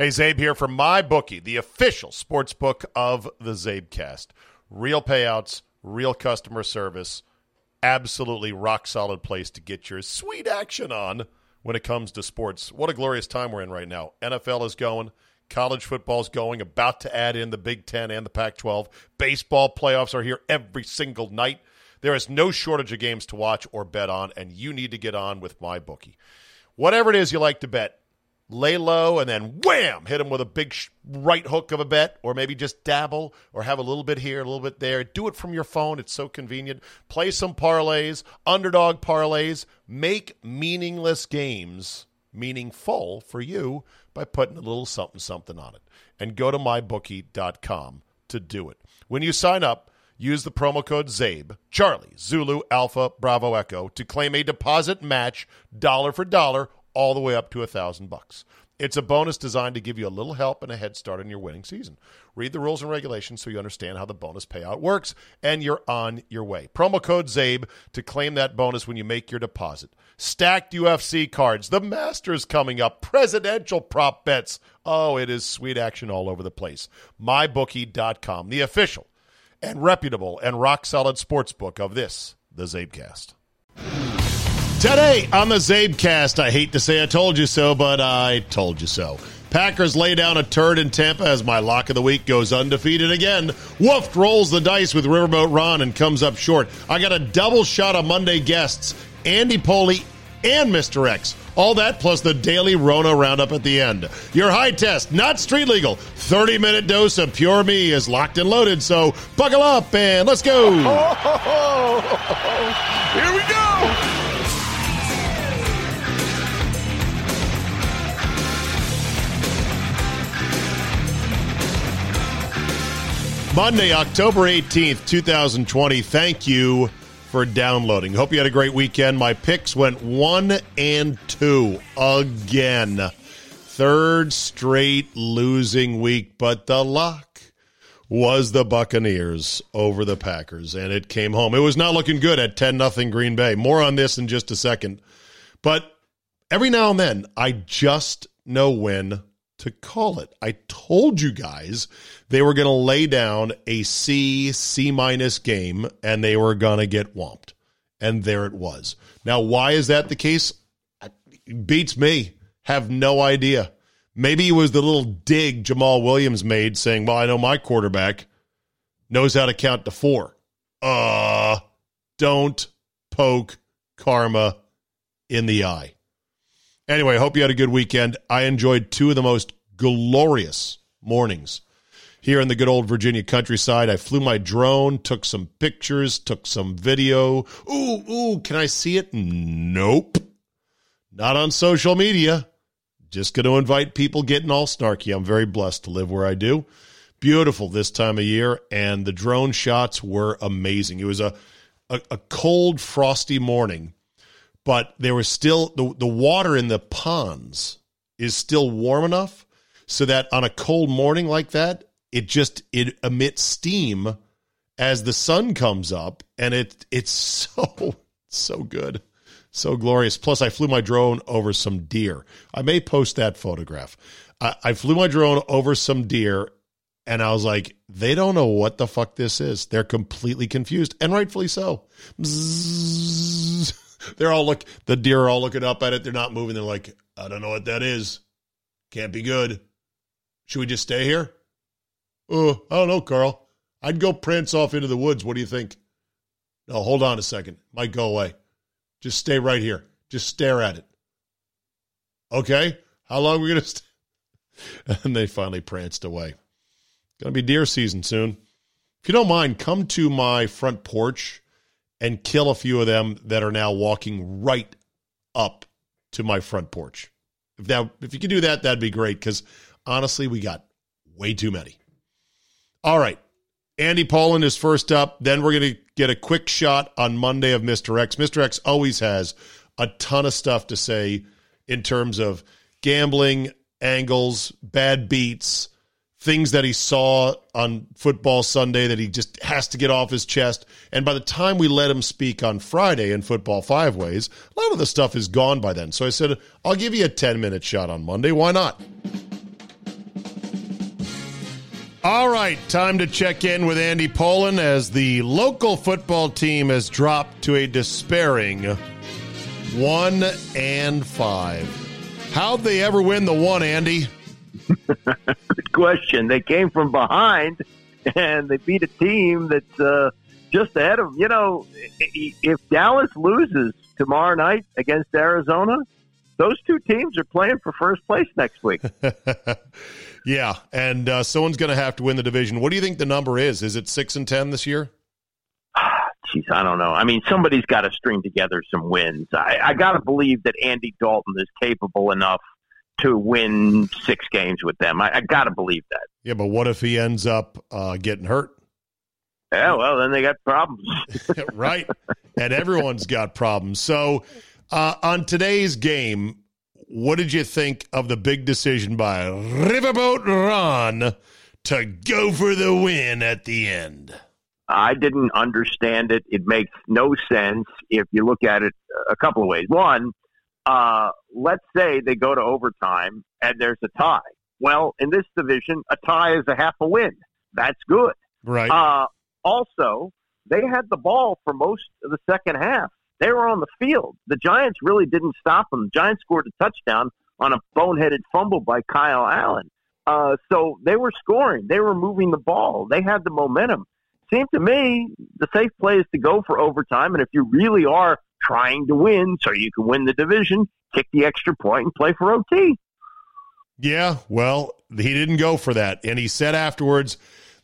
Hey, Zabe here from MyBookie, the official sports book of the Zabecast. Real payouts, real customer service, absolutely rock solid place to get your sweet action on when it comes to sports. What a glorious time we're in right now. NFL is going, college football is going, about to add in the Big Ten and the Pac 12. Baseball playoffs are here every single night. There is no shortage of games to watch or bet on, and you need to get on with MyBookie. Whatever it is you like to bet, lay low and then wham, hit them with a big sh- right hook of a bet, or maybe just dabble or have a little bit here, a little bit there. Do it from your phone. It's so convenient. Play some parlays, underdog parlays. Make meaningless games meaningful for you by putting a little something something on it. And go to mybookie.com to do it. When you sign up, use the promo code ZABE, Charlie, Zulu, Alpha, Bravo, Echo, to claim a deposit match dollar for dollar all the way up to a thousand bucks. It's a bonus designed to give you a little help and a head start in your winning season. Read the rules and regulations so you understand how the bonus payout works, and you're on your way. Promo code ZABE to claim that bonus when you make your deposit. Stacked UFC cards, the Masters coming up, presidential prop bets. Oh, it is sweet action all over the place. MyBookie.com, the official and reputable and rock solid sports book of this, the Zabecast. Today on the Zabecast, I hate to say I told you so, but I told you so. Packers lay down a turd in Tampa as my lock of the week goes undefeated again. Wolf rolls the dice with Riverboat Ron and comes up short. I got a double shot of Monday guests Andy Pollin and Mr. X. All that plus the daily Rona roundup at the end. Your high test, not street legal. 30 minute dose of pure me is locked and loaded, so buckle up and let's go. Here we go. Monday, October 18th, 2020. Thank you for downloading. Hope you had a great weekend. My picks went one and two again. Third straight losing week, but the luck was the Buccaneers over the Packers, and it came home. It was not looking good at 10 nothing Green Bay. More on this in just a second. But every now and then, I just know when to call it. I told you guys they were going to lay down a C, C minus game, and they were going to get whomped. And there it was. Now, why is that the case? It beats me. Have no idea. Maybe it was the little dig Jamaal Williams made saying, Well, I know my quarterback knows how to count to four. Uh, don't poke karma in the eye. Anyway, I hope you had a good weekend. I enjoyed two of the most glorious mornings here in the good old Virginia countryside. I flew my drone, took some pictures, took some video. Ooh, ooh, can I see it? Nope. Not on social media. Just going to invite people getting all snarky. I'm very blessed to live where I do. Beautiful this time of year, and the drone shots were amazing. It was a, a, a cold, frosty morning, but there was still the, the water in the ponds is still warm enough so that on a cold morning like that, it just it emits steam as the sun comes up and it it's so so good so glorious. Plus i flew my drone over some deer. I may post that photograph. I, I flew my drone over some deer and i was like they don't know what the fuck this is. They're completely confused and rightfully so. Bzzz. they're all look the deer are all looking up at it they're not moving they're like i don't know what that is Can't be good. Should we just stay here? Oh, I don't know, Carl. I'd go prance off into the woods. What do you think? No, hold on a second. Might go away. Just stay right here. Just stare at it. Okay? How long are we to stay? And they finally pranced away. To be deer season soon. If you don't mind, come to my front porch and kill a few of them that are now walking right up to my front porch. If that if you could do that, that'd be great because honestly, we got way too many. All right. Andy Pollin is first up. Then we're going to get a quick shot on Monday of Mr. X. Mr. X always has a ton of stuff to say in terms of gambling, angles, bad beats, things that he saw on football Sunday that he just has to get off his chest. And by the time we let him speak on Friday in Football Five Ways, a lot of the stuff is gone by then. So I said, I'll give you a 10 minute shot on Monday. Why not? All right, time to check in with Andy Pollin as the local football team has dropped to a despairing one and five. How'd they ever win the one, Andy? Good question. They came from behind and they beat a team that's uh, just ahead of. them. You know, if Dallas loses tomorrow night against Arizona, those two teams are playing for first place next week. yeah, and uh, someone's going to have to win the division. What do you think the number is? Is it six and ten this year? Jeez, I don't know. I mean, somebody's got to string together some wins. I, I got to believe that Andy Dalton is capable enough to win six games with them. I, I got to believe that. Yeah, but what if he ends up uh, getting hurt? Yeah, well, then they got problems. right. And everyone's got problems. So, uh, on today's game, what did you think of the big decision by Riverboat Ron to go for the win at the end? I didn't understand it. It makes no sense if you look at it a couple of ways. One, uh, let's say they go to overtime and there's a tie. Well, in this division, a tie is a half a win. That's good. Right. Uh, also, they had the ball for most of the second half. They were on the field. The Giants really didn't stop them. The Giants scored a touchdown on a boneheaded fumble by Kyle Allen. Uh, so they were scoring. They were moving the ball. They had the momentum. Seemed to me the safe play is to go for overtime. And if you really are trying to win so you can win the division, kick the extra point and play for OT. Yeah, well, he didn't go for that. And he said afterwards,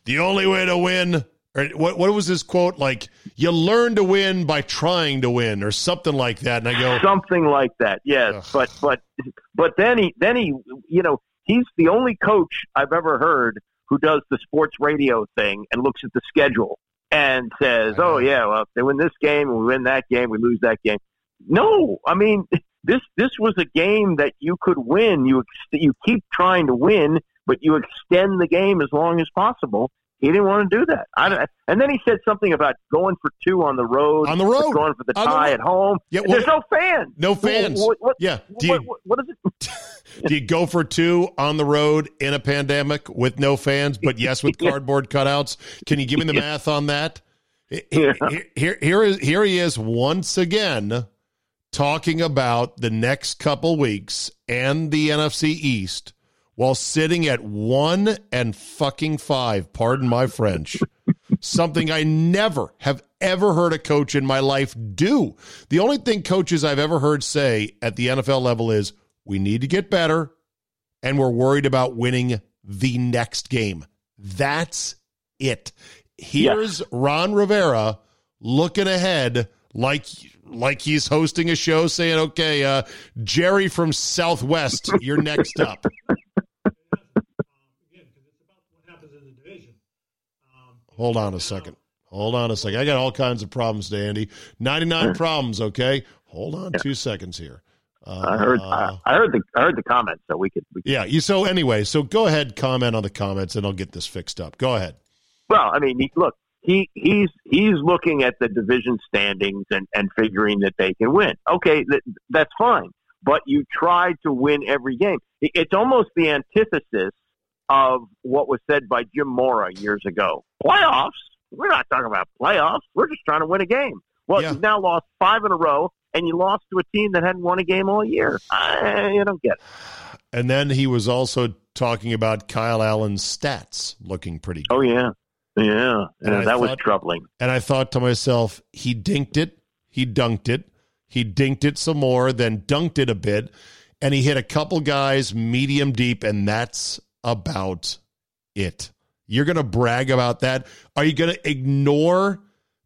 the only way to win, or what, what was his quote? Like, you learn to win by trying to win, or something like that. And I go, something like that, yes. Ugh. But, but, but then he, then he, you know, he's the only coach I've ever heard who does the sports radio thing and looks at the schedule and says, "Oh uh-huh. yeah, well, if they win this game we win that game, we lose that game." No, I mean this this was a game that you could win. You you keep trying to win, but you extend the game as long as possible. He didn't want to do that. I, and then he said something about going for two on the road, on the road, going for the tie the at home. Yeah, well, there's no fans. No fans. What, what, yeah. You, what, what is it? do you go for two on the road in a pandemic with no fans, but yes, with cardboard cutouts? Can you give me the math on that? Yeah. Here, here, is, here he is once again talking about the next couple weeks and the NFC East while sitting at one and fucking five. Pardon my French. Something I never have ever heard a coach in my life do. The only thing coaches I've ever heard say at the NFL level is, we need to get better, and we're worried about winning the next game. That's it. Here's yeah. Ron Rivera looking ahead like like he's hosting a show saying, "Okay, uh, Jerry from Southwest, you're next up." Hold on a second. Hold on a second. I got all kinds of problems, today, Andy. 99 problems, okay? Hold on yeah. two seconds here. Uh, I heard. I, I, heard the. I heard the comments, so we could. We could yeah. You. So anyway, so go ahead, comment on the comments, and I'll get this fixed up. Go ahead. Well, I mean, look, he he's he's looking at the division standings and and figuring that they can win. Okay, that, that's fine. But you try to win every game. It's almost the antithesis of what was said by Jim Mora years ago. Playoffs? We're not talking about playoffs. We're just trying to win a game. Well, yeah. you've now lost five in a row, and you lost to a team that hadn't won a game all year. I, I don't get it. And then he was also talking about Kyle Allen's stats looking pretty good. Oh yeah, yeah, yeah that was troubling. And I thought to myself, he dinked it, he dunked it, he dinked it some more, then dunked it a bit, and he hit a couple guys medium deep, and that's about it. You're going to brag about that. Are you going to ignore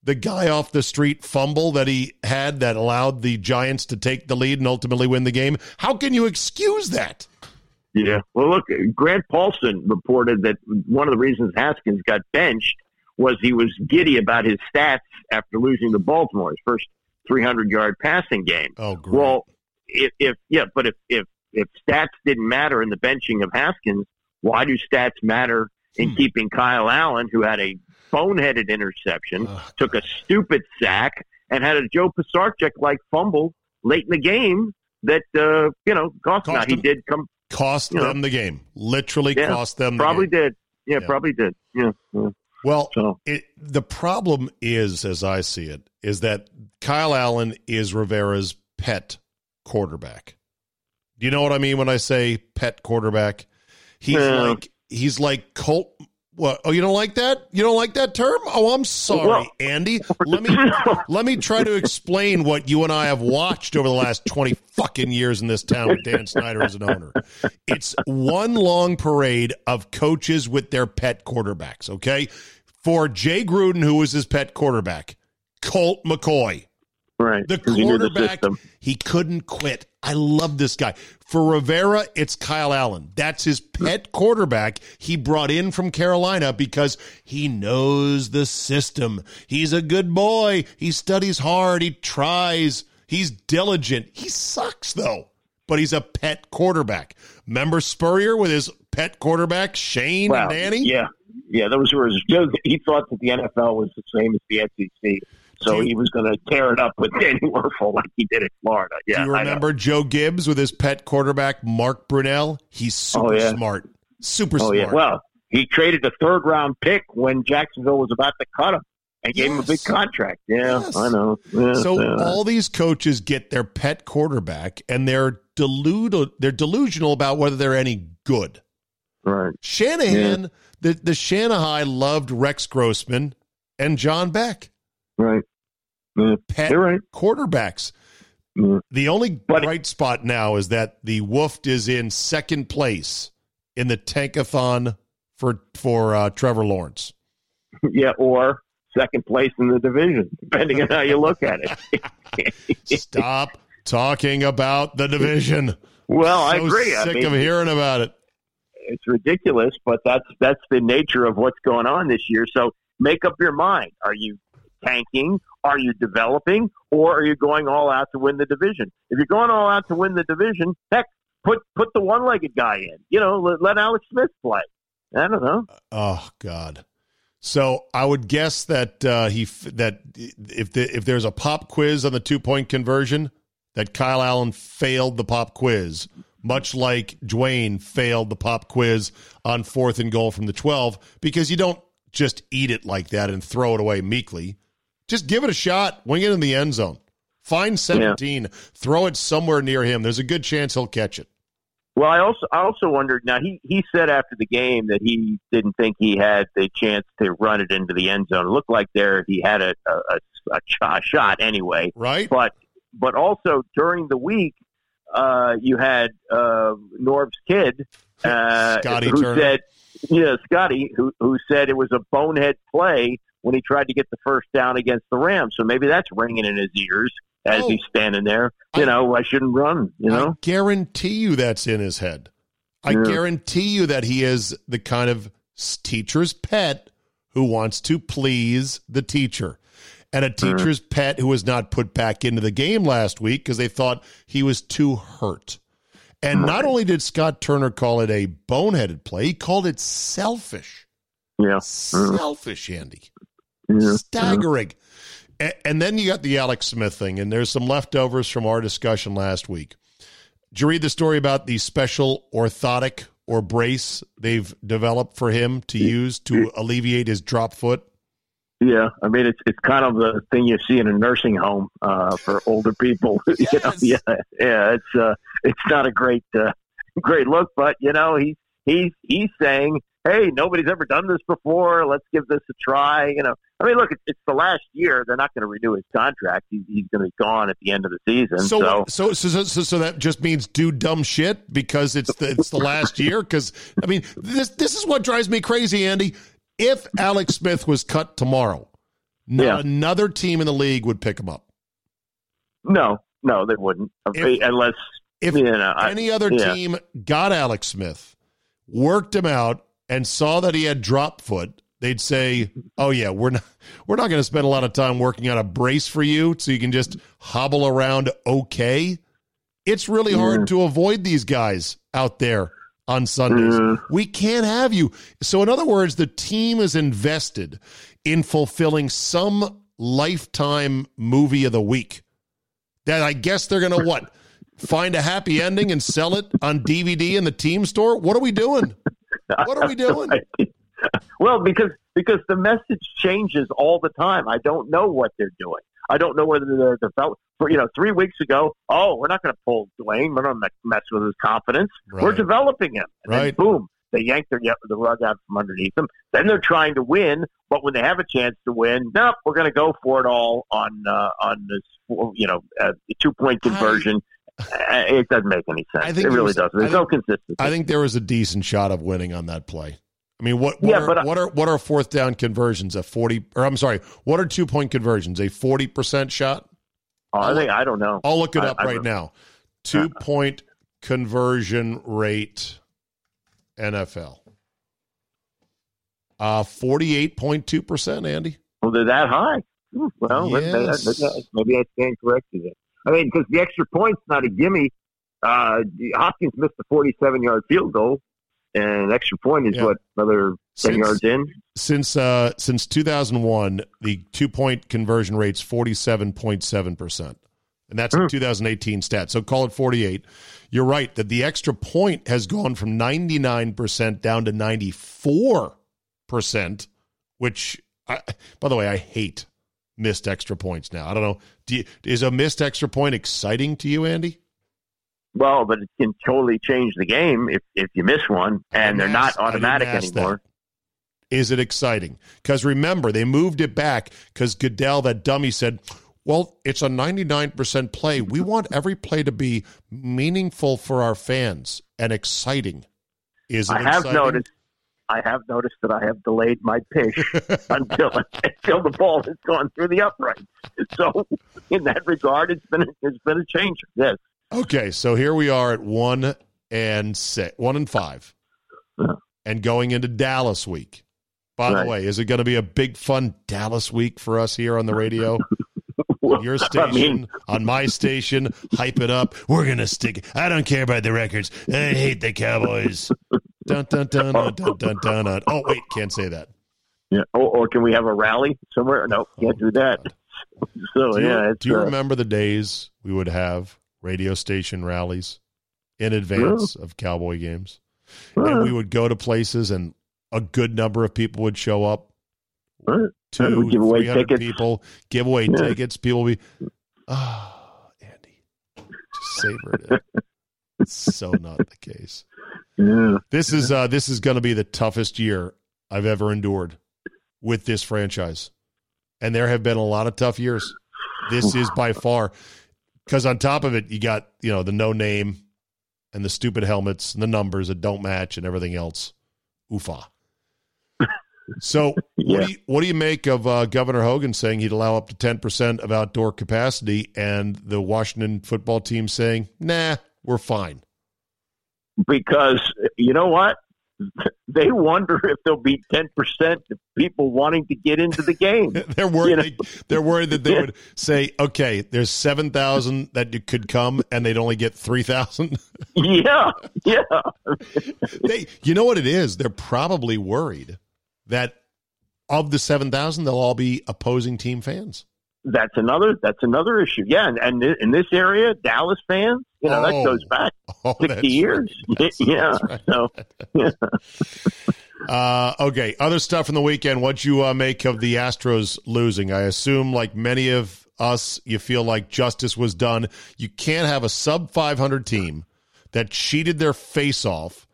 the guy off the street fumble that he had that allowed the Giants to take the lead and ultimately win the game? How can you excuse that? Yeah. Well, look, Grant Paulsen reported that one of the reasons Haskins got benched was he was giddy about his stats after losing to Baltimore, his first 300 yard passing game. Oh, great. Well, if, if yeah, but if, if, if stats didn't matter in the benching of Haskins, why do stats matter in hmm. keeping Kyle Allen, who had a boneheaded interception, oh, took a stupid sack, and had a Joe Pisarcik like fumble late in the game that uh, you know cost, cost Now, he did come cost them know. the game. Literally yeah, cost them. The probably game. did. Yeah, yeah, probably did. Yeah. yeah. Well, so. it, the problem is, as I see it, is that Kyle Allen is Rivera's pet quarterback. Do you know what I mean when I say pet quarterback? He's yeah. like he's like Colt. What? Oh, you don't like that? You don't like that term? Oh, I'm sorry, well, Andy. Let me let me try to explain what you and I have watched over the last twenty fucking years in this town with Dan Snyder as an owner. It's one long parade of coaches with their pet quarterbacks. Okay, for Jay Gruden, who was his pet quarterback, Colt McCoy. Right. The quarterback, the he couldn't quit. I love this guy. For Rivera, it's Kyle Allen. That's his pet quarterback he brought in from Carolina because he knows the system. He's a good boy. He studies hard. He tries. He's diligent. He sucks, though, but he's a pet quarterback. Remember Spurrier with his pet quarterback, Shane well, and Danny? Yeah. Yeah, those were his. He thought that the NFL was the same as the SEC. So he was going to tear it up with Danny Wuerffel like he did in Florida. Yeah, Do you remember Joe Gibbs with his pet quarterback Mark Brunell? He's oh, super oh, yeah. smart. Super oh, smart. Yeah. Well, he traded a third round pick when Jacksonville was about to cut him and yes. gave him a big contract. Yeah, yes. I know. Yeah, so yeah. all these coaches get their pet quarterback and they're deluded they're delusional about whether they're any good. Right. Shanahan, the the Shanahan loved Rex Grossman and John Beck. Right. Pet right. quarterbacks. The only but, bright spot now is that the Wolf is in second place in the tankathon for for uh, Trevor Lawrence. Yeah, or second place in the division, depending on how you look at it. Stop talking about the division. Well, so I agree. Sick I mean, of hearing about it. It's ridiculous, but that's that's the nature of what's going on this year. So make up your mind. Are you tanking? Are you developing? Or are you going all out to win the division? If you're going all out to win the division, heck, put put the one legged guy in. You know, let, let Alex Smith play. I don't know. Oh God. So I would guess that uh, he that if the, if there's a pop quiz on the two point conversion, that Kyle Allen failed the pop quiz, much like Dwayne failed the pop quiz on fourth and goal from the twelve, because you don't just eat it like that and throw it away meekly. Just give it a shot. Wing it in the end zone. Find 17. Yeah. Throw it somewhere near him. There's a good chance he'll catch it. Well, I also I also wondered. Now he he said after the game that he didn't think he had the chance to run it into the end zone. It looked like there he had a a, a, a shot anyway. Right. But but also during the week, uh, you had uh, Norv's kid uh, who Turner. said, yeah, Scotty, who who said it was a bonehead play when he tried to get the first down against the Rams. So maybe that's ringing in his ears as oh, he's standing there. You I, know, I shouldn't run. You know, I guarantee you that's in his head. I yeah. guarantee you that he is the kind of teacher's pet who wants to please the teacher. And a mm. teacher's pet who was not put back into the game last week because they thought he was too hurt. And mm. not only did Scott Turner call it a boneheaded play, he called it selfish. Yeah. Mm. Selfish, Andy. Yeah. Staggering. And, and then you got the Alex Smith thing, and there's some leftovers from our discussion last week. Did you read the story about the special orthotic or brace they've developed for him to use to alleviate his drop foot? Yeah, I mean it's it's kind of the thing you see in a nursing home uh, for older people. Yes. you know? Yeah, yeah, it's uh, it's not a great uh, great look, but you know, he's he's he's saying, "Hey, nobody's ever done this before. Let's give this a try." You know, I mean, look, it's, it's the last year. They're not going to renew his contract. He's, he's going to be gone at the end of the season. So, so, so, so, so, so that just means do dumb shit because it's the, it's the last year. Because I mean, this this is what drives me crazy, Andy. If Alex Smith was cut tomorrow, not yeah. another team in the league would pick him up. No, no, they wouldn't, if, unless if you know, any other yeah. team got Alex Smith, worked him out, and saw that he had drop foot, they'd say, "Oh yeah, we're not we're not going to spend a lot of time working on a brace for you, so you can just hobble around okay." It's really hard to avoid these guys out there on Sundays. We can't have you. So, in other words, the team is invested in fulfilling some lifetime movie of the week. That I guess they're going to what? Find a happy ending and sell it on DVD in the team store? What are we doing? What are we doing? well, because because the message changes all the time. I don't know what they're doing. I don't know whether they're developing. For you know, three weeks ago, oh, we're not going to pull Dwayne. We're not going to mess with his confidence. Right. We're developing him. And right. then boom, they yank their, the rug out from underneath them. Then they're trying to win, but when they have a chance to win, nope, we're going to go for it all on uh, on this, you know, uh, two point conversion. I, it doesn't make any sense. I think it really doesn't. There's think, no consistency. I think there was a decent shot of winning on that play. I mean, what, what, yeah, are, but, uh, what are what are fourth down conversions? A forty, or I'm sorry, what are two point conversions? A forty percent shot? Oh, I think I don't know. I'll look it up I, right now. Two point conversion rate, NFL. Uh, forty-eight point two percent, Andy. Well, they're that high. Well, yes. maybe, maybe I stand corrected. I mean, because the extra point's not a gimme. Uh, Hopkins missed a 47 yard field goal and extra point is yeah. what another ten since, yards in. Since uh, since 2001, the two point conversion rate's 47.7 percent, and that's mm. a 2018 stat. So call it 48. You're right that the extra point has gone from 99 percent down to 94 percent, which, I, by the way, I hate missed extra points now. I don't know. Do you, is a missed extra point exciting to you, Andy? Well, but it can totally change the game if, if you miss one, and they're not automatic anymore. That. Is it exciting? Because remember, they moved it back because Goodell, that dummy, said, well, it's a 99% play. We want every play to be meaningful for our fans and exciting. Is it I have exciting? noticed. I have noticed that I have delayed my pitch until until the ball has gone through the uprights. So, in that regard, it's been it's been a change. Yes. Okay, so here we are at one and six, one and five, and going into Dallas week. By right. the way, is it going to be a big fun Dallas week for us here on the radio? on your station, I mean, on my station, hype it up. We're gonna stick. I don't care about the records. I hate the Cowboys. dun dun dun dun dun dun dun. dun. Oh wait, can't say that. Yeah. Or, or can we have a rally somewhere? No, can't do that. So do yeah. You, do you uh, remember the days we would have radio station rallies in advance of Cowboy games. And we would go to places and a good number of people would show up. Two, give away tickets. people, give away yeah. tickets. People would be, oh, Andy, just savored it. it's so not the case. Yeah. This is uh, this is going to be the toughest year I've ever endured with this franchise, and there have been a lot of tough years. This is by far because on top of it, you got you know the no name and the stupid helmets and the numbers that don't match and everything else. Oofa. So, yeah. what, do you, what do you make of uh, Governor Hogan saying he'd allow up to 10% of outdoor capacity and the Washington football team saying, nah, we're fine? Because you know what? they wonder if there'll be 10% of people wanting to get into the game. they're worried. You know? they, they're worried that they yeah. would say, okay, there's 7,000 that could come and they'd only get 3,000. yeah. Yeah. they, you know what it is? They're probably worried that of the 7,000, they'll all be opposing team fans. That's another. That's another issue. Yeah, and, and in this area, Dallas fans, you know, oh. that goes back oh, sixty years. Right. yeah. Right. So. Yeah. Uh, okay. Other stuff from the weekend. What you uh, make of the Astros losing? I assume, like many of us, you feel like justice was done. You can't have a sub 500 team that cheated their face off,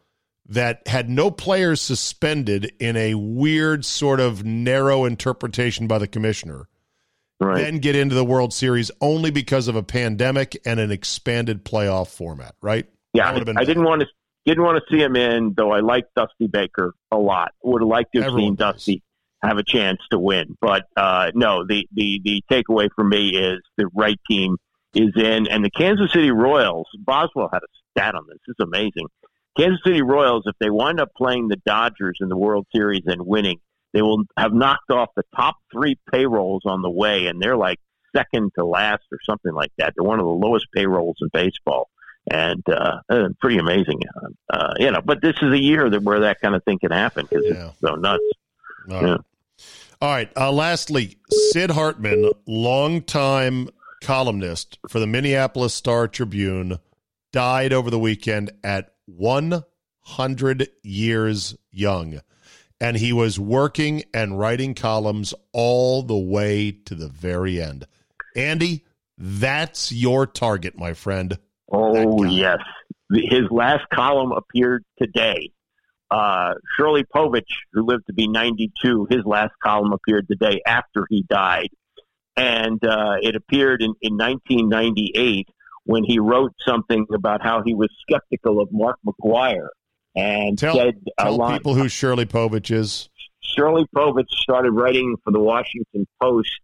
that had no players suspended in a weird sort of narrow interpretation by the commissioner, right. then get into the World Series only because of a pandemic and an expanded playoff format, right? Yeah, I, didn't want to didn't want to see him in, though I like Dusty Baker a lot. Would have liked to have Everyone seen does. Dusty have a chance to win. But uh, no, the, the, the takeaway for me is the right team is in. And the Kansas City Royals, Boswell had a stat on this. This is amazing. Kansas City Royals, if they wind up playing the Dodgers in the World Series and winning, they will have knocked off the top three payrolls on the way, and they're like second to last or something like that. They're one of the lowest payrolls in baseball, and uh, uh pretty amazing. Uh, uh, you know, but this is a year that where that kind of thing can happen because yeah. it's so nuts. All yeah. All right. Uh, lastly, Sid Hartman, longtime columnist for the Minneapolis Star Tribune, died over the weekend at 100 years young. And he was working and writing columns all the way to the very end. Andy, that's your target, my friend. Oh, yes. His last column appeared today. Uh, Shirley Povich, who lived to be 92, his last column appeared the day after he died. And uh, it appeared in, in 1998 when he wrote something about how he was skeptical of Mark McGwire and tell, said tell line, people who Shirley Povich is. Shirley Povich started writing for the Washington Post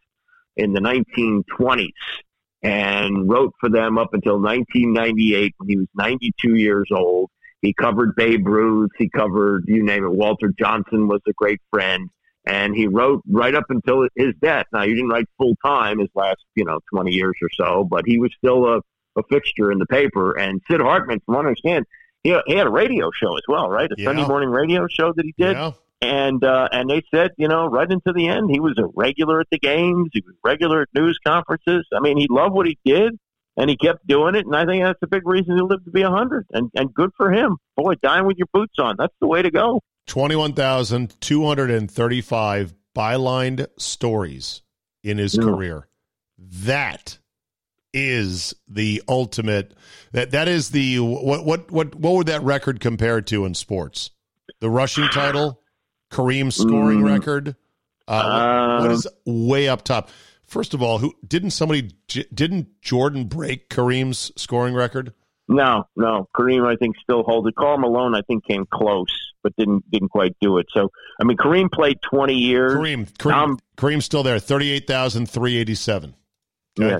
in the 1920s and wrote for them up until 1998 when he was 92 years old. He covered Babe Ruth. He covered, you name it. Walter Johnson was a great friend. And he wrote right up until his death. Now, he didn't write full time his last, you know, 20 years or so, but he was still a, a fixture in the paper. And Sid Hartman, from what I understand, he, he had a radio show as well, right? A yeah. Sunday morning radio show that he did. Yeah. And uh, and they said, you know, right into the end, he was a regular at the games. He was regular at news conferences. I mean, he loved what he did and he kept doing it. And I think that's a big reason he lived to be a 100. And, and good for him. Boy, dying with your boots on. That's the way to go. 21,235 bylined stories in his yeah. career. That is the ultimate that that is the what what what what would that record compare to in sports the rushing title kareem's scoring mm. record uh, what is way up top First of all, who didn't somebody didn't Jordan break Kareem's scoring record? No, no. Kareem, I think, still holds it. Karl Malone, I think, came close, but didn't didn't quite do it. So, I mean, Kareem played twenty years. Kareem, Kareem Tom, Kareem's still there. Thirty eight thousand three eighty seven. Yeah,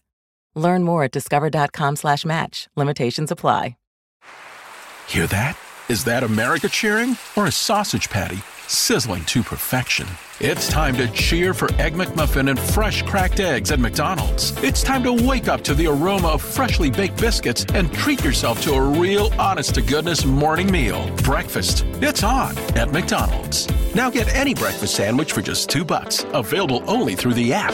Learn more at discover.com slash match. Limitations apply. Hear that? Is that America cheering or a sausage patty sizzling to perfection? It's time to cheer for Egg McMuffin and fresh cracked eggs at McDonald's. It's time to wake up to the aroma of freshly baked biscuits and treat yourself to a real honest to goodness morning meal. Breakfast. It's on at McDonald's. Now get any breakfast sandwich for just two bucks. Available only through the app.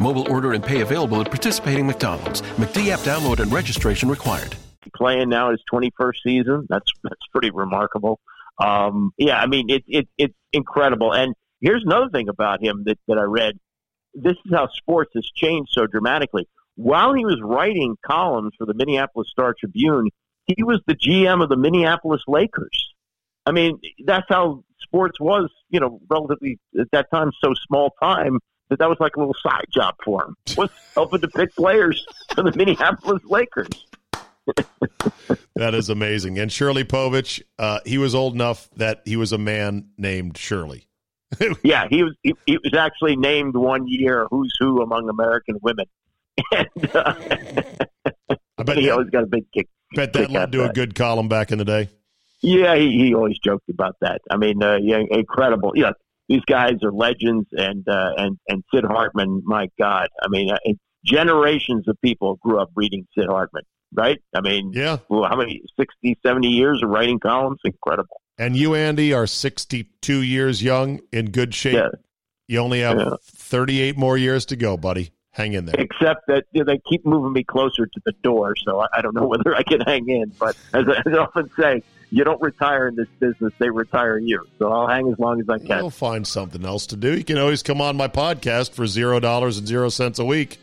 Mobile order and pay available at participating McDonald's. McD app download and registration required. Playing now his 21st season. That's that's pretty remarkable. Um, yeah, I mean, it, it, it's incredible. And here's another thing about him that, that I read. This is how sports has changed so dramatically. While he was writing columns for the Minneapolis Star Tribune, he was the GM of the Minneapolis Lakers. I mean, that's how sports was, you know, relatively at that time so small time that that was like a little side job for him. Was helping to pick players for the Minneapolis Lakers that is amazing. And Shirley Povich, uh, he was old enough that he was a man named Shirley. yeah, he was. He, he, was actually named one year "Who's Who Among American Women," and uh, I bet he that, always got a big kick. Bet that led to a good column back in the day. Yeah, he, he always joked about that. I mean, uh, yeah, incredible. Yeah, these guys are legends, and uh, and and Sid Hartman. My God, I mean, uh, generations of people grew up reading Sid Hartman right? I mean, Yeah. well, how many 60, 70 years of writing columns? Incredible. And you, Andy, are 62 years young, in good shape. Yeah. You only have Yeah. 38 more years to go, buddy. Hang in there. Except that you know, they keep moving me closer to the door, so I, I don't know whether I can hang in. But as I, as I often say, you don't retire in this business; they retire you. So I'll hang as long as I can. You'll find something else to do. You can always come on my podcast for zero dollars and zero cents a week.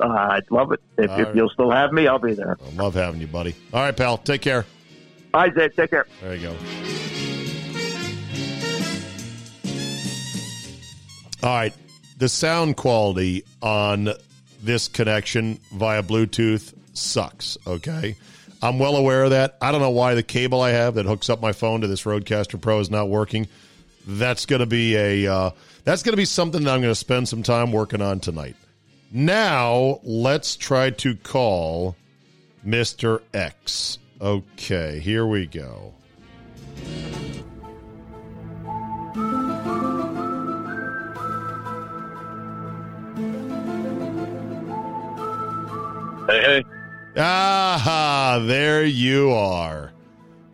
Uh, I'd love it if, if right. you'll still have me. I'll be there. I love having you, buddy. All right, pal. Take care. Bye, Zed. Take care. There you go. All right. The sound quality on this connection via Bluetooth sucks, okay? I'm well aware of that. I don't know why the cable I have that hooks up my phone to this Rodecaster Pro is not working. That's going to be a uh, that's going to be something that I'm going to spend some time working on tonight. Now, let's try to call Mr. X. Okay, here we go. Hey, hey. Ah, there you are.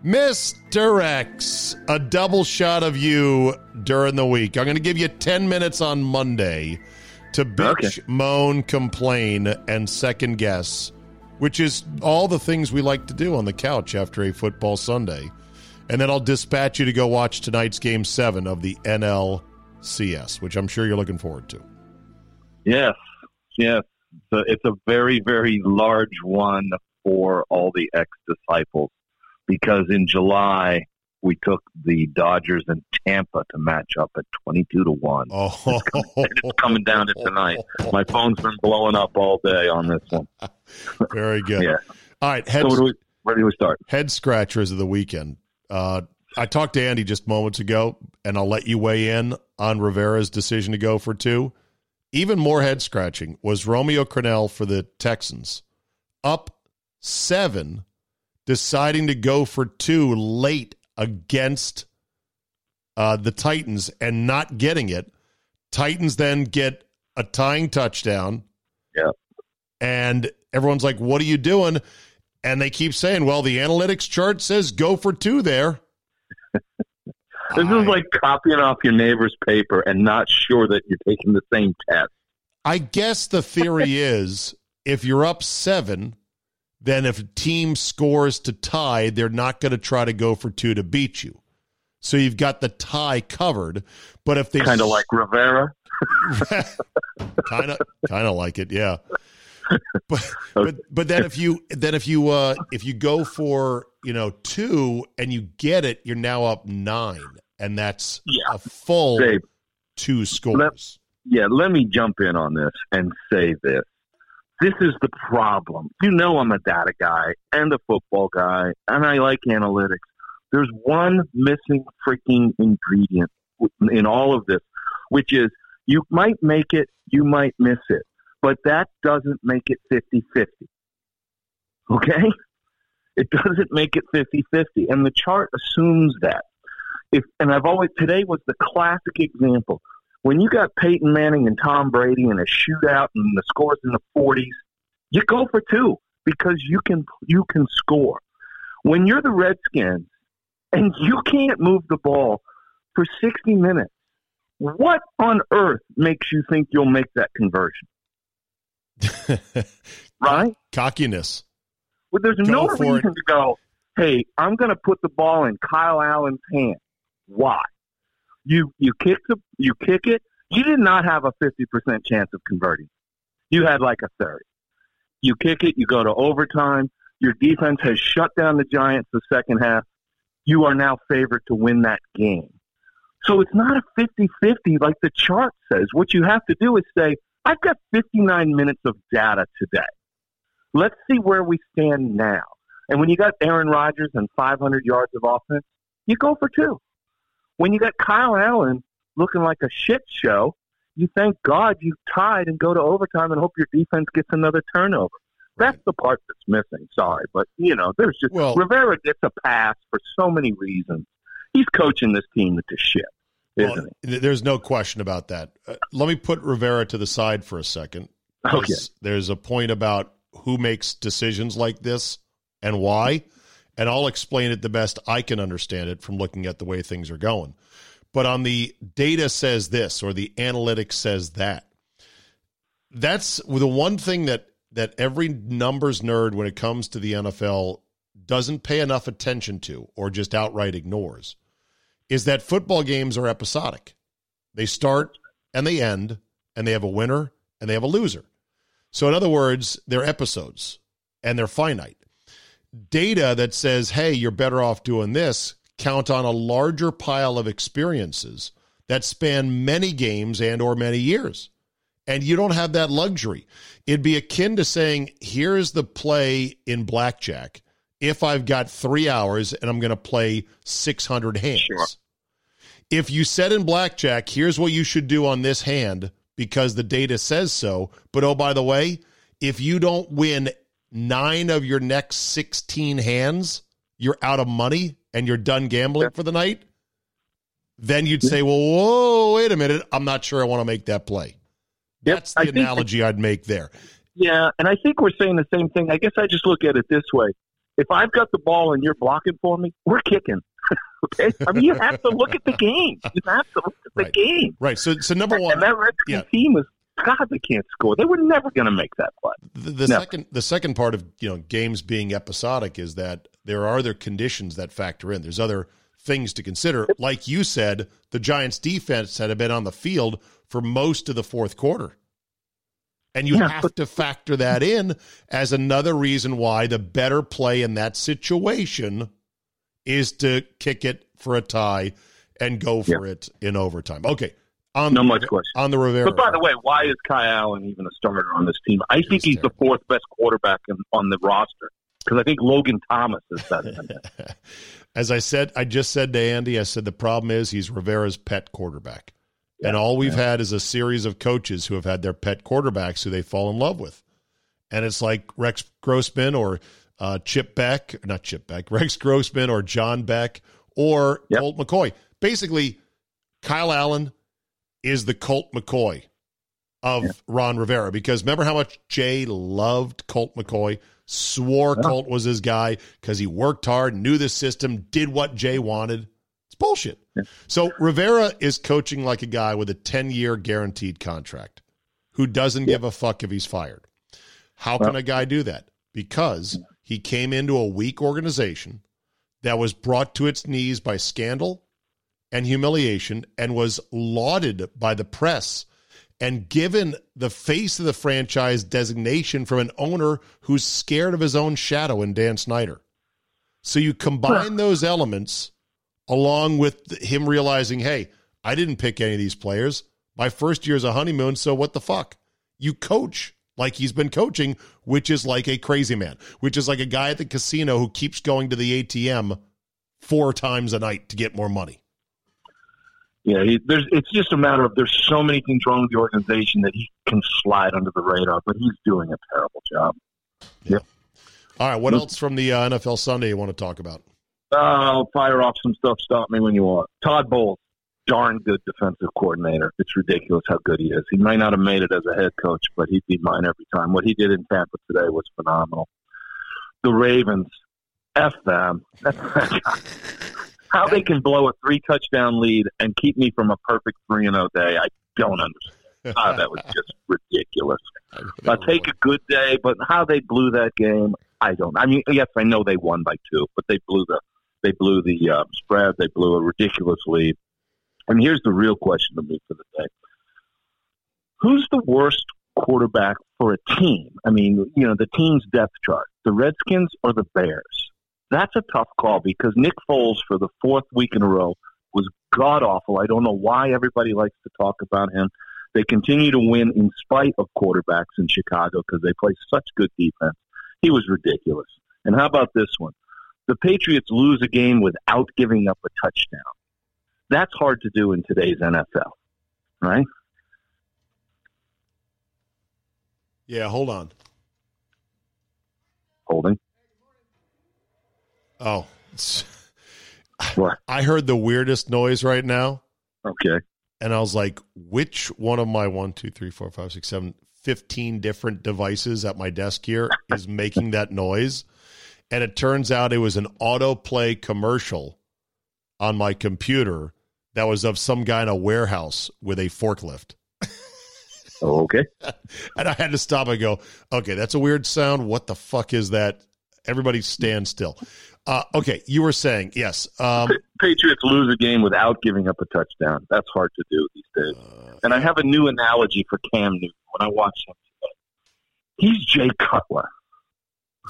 Mr. X, a double shot of you during the week. I'm going to give you 10 minutes on Monday to bitch, Okay. moan, complain, and second guess, which is all the things we like to do on the couch after a football Sunday. And then I'll dispatch you to go watch tonight's game seven of the NLCS, which I'm sure you're looking forward to. Yes, yes. So it's a very, very large one for all the ex disciples because in July we took the Dodgers and Tampa to match up at twenty-two to one. Oh, It's coming down to tonight. My phone's been blowing up all day on this one. Very good. Yeah. All right, head, So where do we, where do we start? head scratchers of the weekend. Uh, I talked to Andy just moments ago, and I'll let you weigh in on Rivera's decision to go for two. Even more head scratching was Romeo Crennel for the Texans, up seven, deciding to go for two late against uh, the Titans and not getting it. Titans then get a tying touchdown. Yeah. And everyone's like, what are you doing? And they keep saying, well, the analytics chart says go for two there. This I- is like copying off your neighbor's paper and not sure that you're taking the same test. I guess the theory is if you're up seven, then if a team scores to tie, they're not going to try to go for two to beat you. So you've got the tie covered. But if they Kind of like Rivera. kind of kind of like it, yeah. But but but then if you then if you uh if you go for you know two and you get it, you're now up nine, and that's Yeah. a full Dave, two scores. yeah, let me jump in on this and say this. This is the problem. You know, I'm a data guy and a football guy, and I like analytics. There's one missing freaking ingredient in all of this, which is you might make it, you might miss it, but that doesn't make it 50 50. Okay? It doesn't make it 50 50. And the chart assumes that. If, and I've always, today was the classic example when you got Peyton Manning and Tom Brady in a shootout and the scores in the 40s, you go for two because you can you can score. When you're the Redskins and you can't move the ball for 60 minutes, what on earth makes you think you'll make that conversion? Right? Cockiness. Well, there's Go no for it. reason to go, hey, I'm going to put the ball in Kyle Allen's hand. Why? You you kick the you kick it. You did not have a 50% chance of converting. You had like a 30. You kick it. You go to overtime. Your defense has shut down the Giants the second half. You are now favored to win that game. So it's not a 50-50 like the chart says. What you have to do is say, I've got 59 minutes of data today. Let's see where we stand now. And when you got Aaron Rodgers and 500 yards of offense, you go for two. When you got Kyle Allen looking like a shit show, you thank God you tied and go to overtime and hope your defense gets another turnover. That's the part that's missing. Sorry, but you know, there's just Well- Rivera gets a pass for so many reasons. He's coaching this team to shit, Well, there's no question about that. Uh, let me put Rivera to the side for a second. Okay. There's a point about who makes decisions like this and why, and I'll explain it the best I can understand it from looking at the way things are going. But on the data says this or the analytics says that. That's the one thing that that every numbers nerd when it comes to the NFL doesn't pay enough attention to or just outright ignores is that football games are episodic. They start and they end and they have a winner and they have a loser. So in other words, they're episodes and they're finite. Data that says, "Hey, you're better off doing this," count on a larger pile of experiences that span many games and or many years. And you don't have that luxury. It'd be akin to saying, here's the play in blackjack if I've got three hours and I'm going to play 600 hands. Sure. If you said in blackjack, here's what you should do on this hand because the data says so. But oh, by the way, if you don't win nine of your next 16 hands, you're out of money and you're done gambling for the night. Then you'd say, well, whoa, wait a minute. I'm not sure I want to make that play. That's the I analogy I'd make there. Yeah, and I think we're saying the same thing. I guess I just look at it this way: if I've got the ball and you're blocking for me, we're kicking. okay, I mean you have to look at the game. You have to look at the right. game. Right. So, so number one, and that Redskins yeah. team is God, they can't score. They were never going to make that play. The, the second, the second part of you know games being episodic is that there are other conditions that factor in. There's other things to consider. Like you said, the Giants' defense had been on the field for most of the fourth quarter. And you yeah, have to factor that in as another reason why the better play in that situation is to kick it for a tie and go for yeah. it in overtime. Okay. On no the, much question. On the Rivera. But by the way, why is Kyle Allen even a starter on this team? I think he's, he's the fourth best quarterback in, on the roster because I think Logan Thomas is better than. As I said, I just said to Andy, I said the problem is he's Rivera's pet quarterback. Yeah, and all we've yeah. had is a series of coaches who have had their pet quarterbacks who they fall in love with. And it's like Rex Grossman or uh, Chip Beck, not Chip Beck, Rex Grossman or John Beck or yep. Colt McCoy. Basically, Kyle Allen is the Colt McCoy of yeah. Ron Rivera because remember how much Jay loved Colt McCoy, swore yeah. Colt was his guy because he worked hard, knew the system, did what Jay wanted. Bullshit. Yeah. So Rivera is coaching like a guy with a 10 year guaranteed contract who doesn't give a fuck if he's fired. How can a guy do that? Because he came into a weak organization that was brought to its knees by scandal and humiliation and was lauded by the press and given the face of the franchise designation from an owner who's scared of his own shadow in Dan Snyder. So you combine those elements along with him realizing, hey, I didn't pick any of these players. My first year is a honeymoon, so what the fuck? You coach like he's been coaching, which is like a crazy man, which is like a guy at the casino who keeps going to the ATM four times a night to get more money. Yeah, he, there's. It's just a matter of there's so many things wrong with the organization that he can slide under the radar, but he's doing a terrible job. Yeah. Yep. All right. What else from the uh, NFL Sunday you want to talk about? I'll fire off some stuff. Stop me when you want. Todd Bowles, darn good defensive coordinator. It's ridiculous how good he is. He might not have made it as a head coach, but he'd be mine every time. What he did in Tampa today was phenomenal. The Ravens, f them. How they can blow a three touchdown lead and keep me from a perfect three and zero oh day, I don't understand. Ah, that was just ridiculous. I take a good day, but how they blew that game, I don't. I mean, yes, I know they won by two, but they blew the they blew the uh, spread. They blew a ridiculous lead. And here's the real question to me for the day: Who's the worst quarterback for a team? I mean, you know, the team's depth chart: the Redskins or the Bears? That's a tough call because Nick Foles, for the fourth week in a row, was god awful. I don't know why everybody likes to talk about him. They continue to win in spite of quarterbacks in Chicago because they play such good defense. He was ridiculous. And how about this one? The Patriots lose a game without giving up a touchdown. That's hard to do in today's NFL, right? Yeah, hold on. Holding. Oh, what? I heard the weirdest noise right now. Okay. And I was like, which one of my one, two, three, four, five, six, seven, 15 different devices at my desk here is making that noise. And it turns out it was an autoplay commercial on my computer that was of some guy in a warehouse with a forklift. Oh, okay. and I had to stop and go, okay, that's a weird sound. What the fuck is that? Everybody stand still. Uh, okay, you were saying, yes. Um, Patriots lose a game without giving up a touchdown. That's hard to do these days. Uh, and I have a new analogy for Cam Newton when I watch him today. He's Jay Cutler.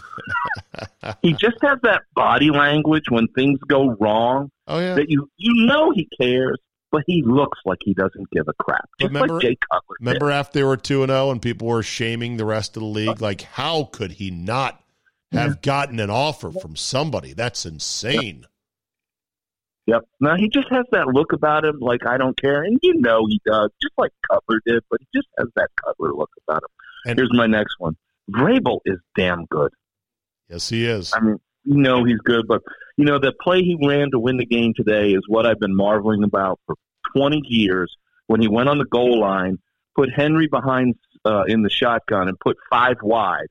he just has that body language when things go wrong. Oh yeah, that you you know he cares, but he looks like he doesn't give a crap. Just remember, like Jay Cutler. Remember did. after they were two and zero, oh and people were shaming the rest of the league, uh, like how could he not have gotten an offer from somebody? That's insane. Yep. Now he just has that look about him, like I don't care, and you know he does, just like Cutler did. But he just has that Cutler look about him. And here's my next one: Vrabel is damn good. Yes, he is. I mean, you know he's good, but you know the play he ran to win the game today is what I've been marveling about for 20 years. When he went on the goal line, put Henry behind uh, in the shotgun, and put five wide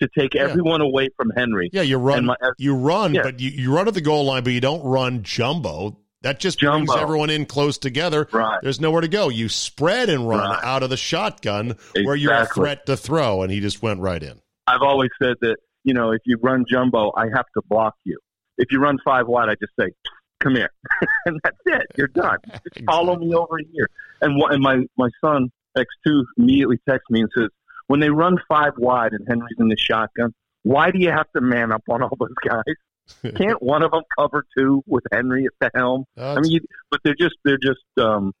to take yeah. everyone away from Henry. Yeah, you run, my, you run, yeah. but you, you run at the goal line, but you don't run jumbo. That just Jumbo. brings everyone in close together. Right. There's nowhere to go. You spread and run right. out of the shotgun exactly. where you're a threat to throw, and he just went right in. I've always said that you know, if you run jumbo, I have to block you. If you run five wide, I just say, "Come here," and that's it. You're done. Just exactly. follow me over here. And and my my son X two immediately texts me and says, "When they run five wide and Henry's in the shotgun, why do you have to man up on all those guys? Can't one of them cover two with Henry at the helm? That's... I mean, you, but they're just they're just um,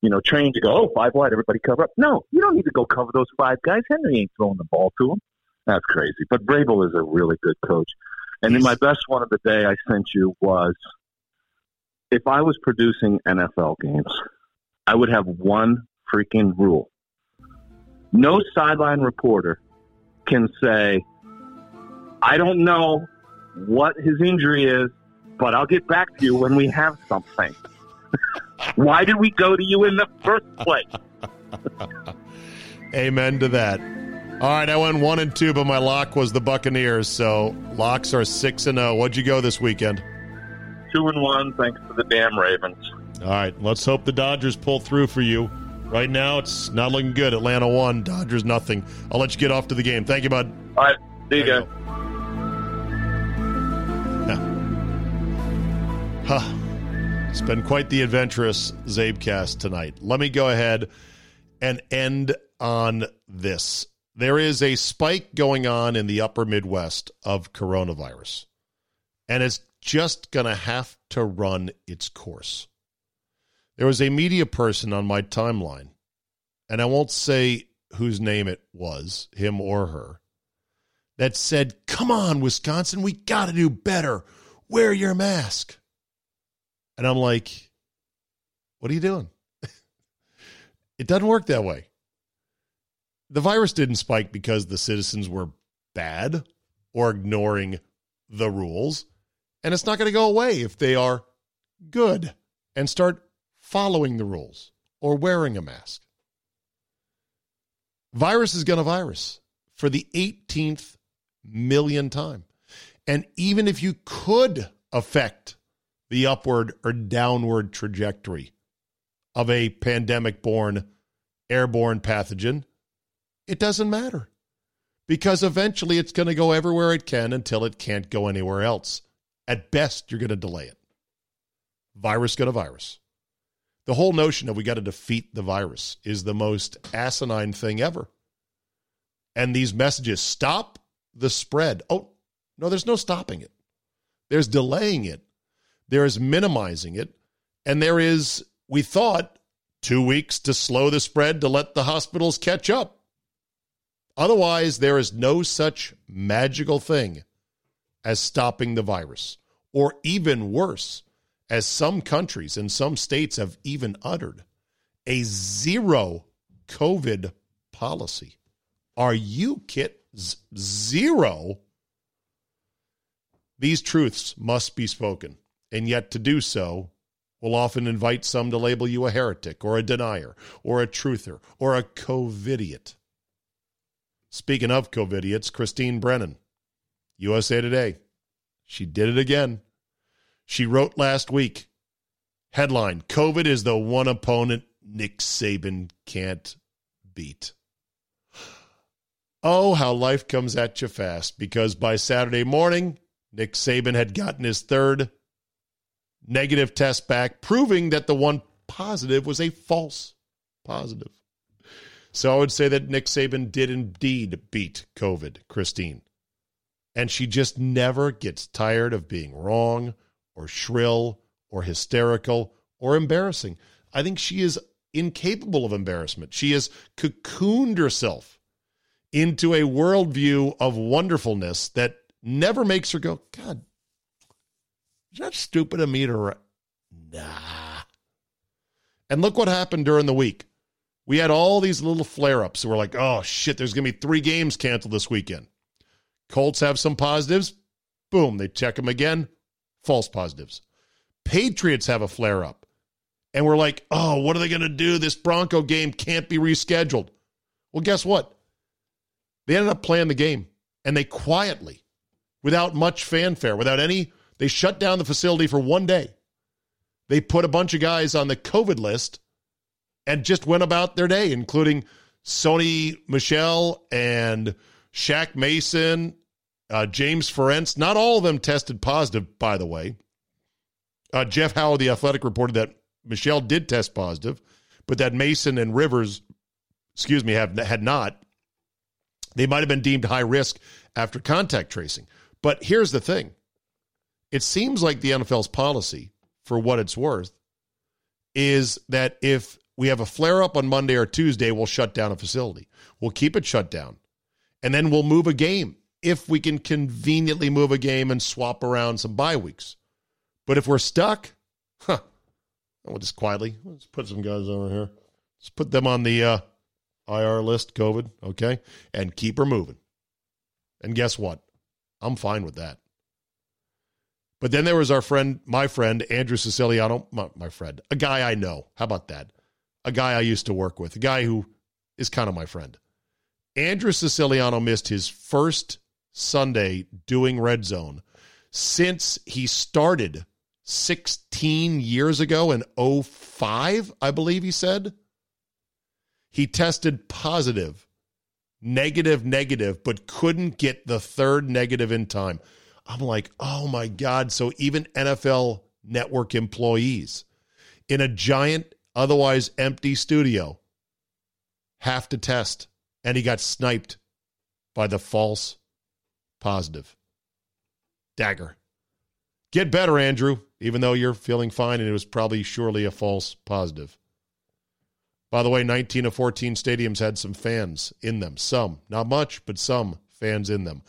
you know trained to go oh five wide, everybody cover up. No, you don't need to go cover those five guys. Henry ain't throwing the ball to them. That's crazy. But Vrabel is a really good coach. And then my best one of the day I sent you was if I was producing NFL games, I would have one freaking rule. No sideline reporter can say, I don't know what his injury is, but I'll get back to you when we have something. Why did we go to you in the first place? Amen to that. All right, I went one and two, but my lock was the Buccaneers. So locks are six and zero. Oh. What'd you go this weekend? Two and one, thanks to the damn Ravens. All right, let's hope the Dodgers pull through for you. Right now, it's not looking good. Atlanta one, Dodgers nothing. I'll let you get off to the game. Thank you, bud. All right, see you guys. Huh. It's been quite the adventurous Zabecast tonight. Let me go ahead and end on this there is a spike going on in the upper Midwest of coronavirus, and it's just going to have to run its course. There was a media person on my timeline, and I won't say whose name it was, him or her, that said, Come on, Wisconsin, we got to do better. Wear your mask. And I'm like, What are you doing? it doesn't work that way the virus didn't spike because the citizens were bad or ignoring the rules. And it's not going to go away if they are good and start following the rules or wearing a mask. Virus is going to virus for the 18th million time. And even if you could affect the upward or downward trajectory of a pandemic born airborne pathogen, it doesn't matter because eventually it's going to go everywhere it can until it can't go anywhere else. At best, you're going to delay it. Virus going to virus. The whole notion of we got to defeat the virus is the most asinine thing ever. And these messages stop the spread. Oh, no, there's no stopping it. There's delaying it. There is minimizing it. And there is, we thought, two weeks to slow the spread to let the hospitals catch up. Otherwise, there is no such magical thing as stopping the virus, or even worse, as some countries and some states have even uttered, a zero COVID policy. Are you kit zero? These truths must be spoken, and yet to do so will often invite some to label you a heretic or a denier or a truther or a COVIDiot. Speaking of COVIDiots, Christine Brennan, USA Today. She did it again. She wrote last week headline COVID is the one opponent Nick Saban can't beat. Oh, how life comes at you fast because by Saturday morning, Nick Saban had gotten his third negative test back, proving that the one positive was a false positive. So I would say that Nick Saban did indeed beat COVID, Christine. And she just never gets tired of being wrong or shrill or hysterical or embarrassing. I think she is incapable of embarrassment. She has cocooned herself into a worldview of wonderfulness that never makes her go, God, is that stupid of me to. Nah. And look what happened during the week. We had all these little flare ups. We're like, oh shit, there's going to be three games canceled this weekend. Colts have some positives. Boom, they check them again. False positives. Patriots have a flare up. And we're like, oh, what are they going to do? This Bronco game can't be rescheduled. Well, guess what? They ended up playing the game and they quietly, without much fanfare, without any, they shut down the facility for one day. They put a bunch of guys on the COVID list and just went about their day, including Sony Michel and Shaq Mason, uh, James Ferentz. Not all of them tested positive, by the way. Uh, Jeff Howe, the athletic, reported that Michel did test positive, but that Mason and Rivers, excuse me, have had not. They might have been deemed high risk after contact tracing. But here's the thing it seems like the NFL's policy, for what it's worth, is that if we have a flare up on Monday or Tuesday, we'll shut down a facility. We'll keep it shut down. And then we'll move a game if we can conveniently move a game and swap around some bye weeks. But if we're stuck, huh, we'll just quietly, let's put some guys over here. Let's put them on the uh, IR list, COVID, okay? And keep her moving. And guess what? I'm fine with that. But then there was our friend, my friend, Andrew Siciliano, my, my friend, a guy I know. How about that? A guy I used to work with, a guy who is kind of my friend. Andrew Siciliano missed his first Sunday doing Red Zone since he started 16 years ago in 05, I believe he said. He tested positive, negative, negative, but couldn't get the third negative in time. I'm like, oh my God. So even NFL network employees in a giant otherwise empty studio have to test. And he got sniped by the false positive. Dagger. Get better, Andrew, even though you're feeling fine and it was probably surely a false positive. By the way, 19 of 14 stadiums had some fans in them. Some, not much, but some fans in them.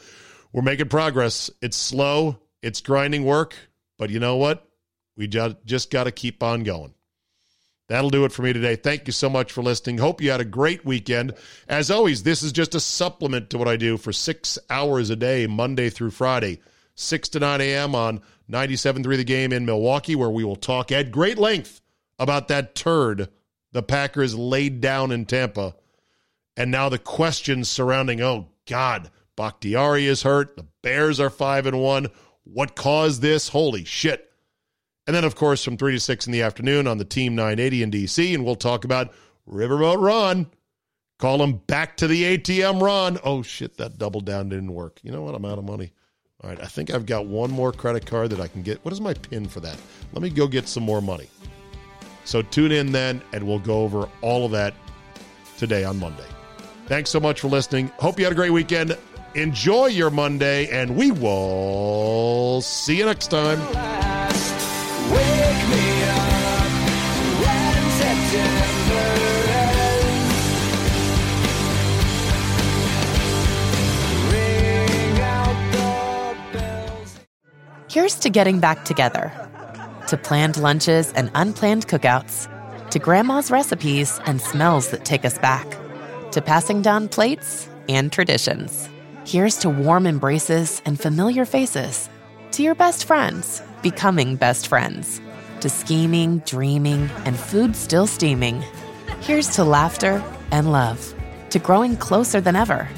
We're making progress. It's slow, it's grinding work, but you know what? We just, got to keep on going. That'll do it for me today. Thank you so much for listening. Hope you had a great weekend. As always, this is just a supplement to what I do for six hours a day, Monday through Friday, 6 to 9 a.m. on 97.3 The Game in Milwaukee, where we will talk at great length about that turd the Packers laid down in Tampa. And now the questions surrounding, oh, God, Bakhtiari is hurt. The Bears are 5 and 1. What caused this? Holy shit. And then, of course, from 3 to 6 in the afternoon on the Team 980 in DC, and we'll talk about Riverboat Ron. Call him back to the ATM Ron. Oh, shit, that double down didn't work. You know what? I'm out of money. All right, I think I've got one more credit card that I can get. What is my PIN for that? Let me go get some more money. So tune in then, and we'll go over all of that today on Monday. Thanks so much for listening. Hope you had a great weekend. Enjoy your Monday, and we will see you next time. Here's to getting back together, to planned lunches and unplanned cookouts, to grandma's recipes and smells that take us back, to passing down plates and traditions. Here's to warm embraces and familiar faces, to your best friends becoming best friends, to scheming, dreaming, and food still steaming. Here's to laughter and love, to growing closer than ever.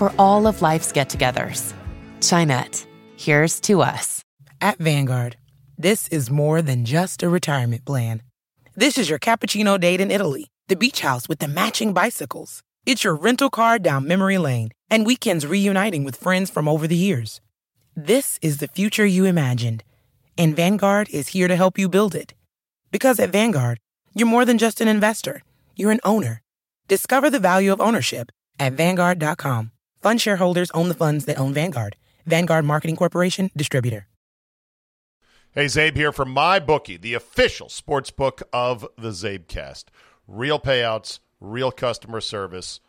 for all of life's get togethers. Chinette, here's to us. At Vanguard, this is more than just a retirement plan. This is your cappuccino date in Italy, the beach house with the matching bicycles. It's your rental car down memory lane, and weekends reuniting with friends from over the years. This is the future you imagined, and Vanguard is here to help you build it. Because at Vanguard, you're more than just an investor, you're an owner. Discover the value of ownership at Vanguard.com. Fund shareholders own the funds that own Vanguard. Vanguard Marketing Corporation, distributor. Hey, Zabe here from MyBookie, the official sports book of the Zabecast. Real payouts, real customer service,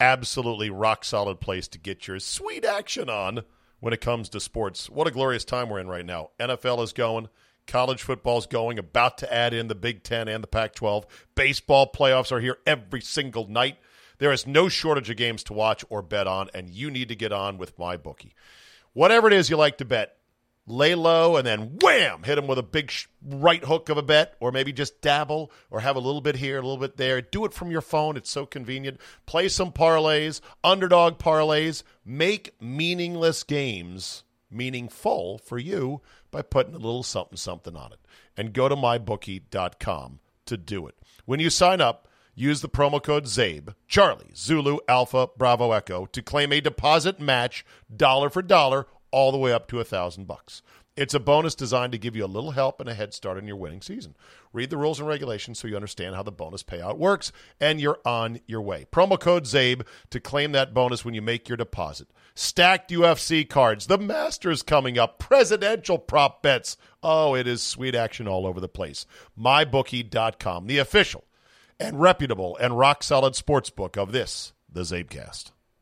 absolutely rock solid place to get your sweet action on when it comes to sports. What a glorious time we're in right now. NFL is going, college football's going, about to add in the Big Ten and the Pac 12. Baseball playoffs are here every single night. There is no shortage of games to watch or bet on, and you need to get on with MyBookie. Whatever it is you like to bet, lay low and then wham, hit them with a big sh- right hook of a bet, or maybe just dabble or have a little bit here, a little bit there. Do it from your phone. It's so convenient. Play some parlays, underdog parlays. Make meaningless games meaningful for you by putting a little something something on it. And go to mybookie.com to do it. When you sign up, use the promo code ZABE, Charlie, Zulu, Alpha, Bravo, Echo to claim a deposit match dollar for dollar all the way up to a thousand bucks. It's a bonus designed to give you a little help and a head start in your winning season. Read the rules and regulations so you understand how the bonus payout works, and you're on your way. Promo code ZABE to claim that bonus when you make your deposit. Stacked UFC cards, the Masters coming up, presidential prop bets. Oh, it is sweet action all over the place. MyBookie.com, the official and reputable and rock solid sports book of this, the Zabecast.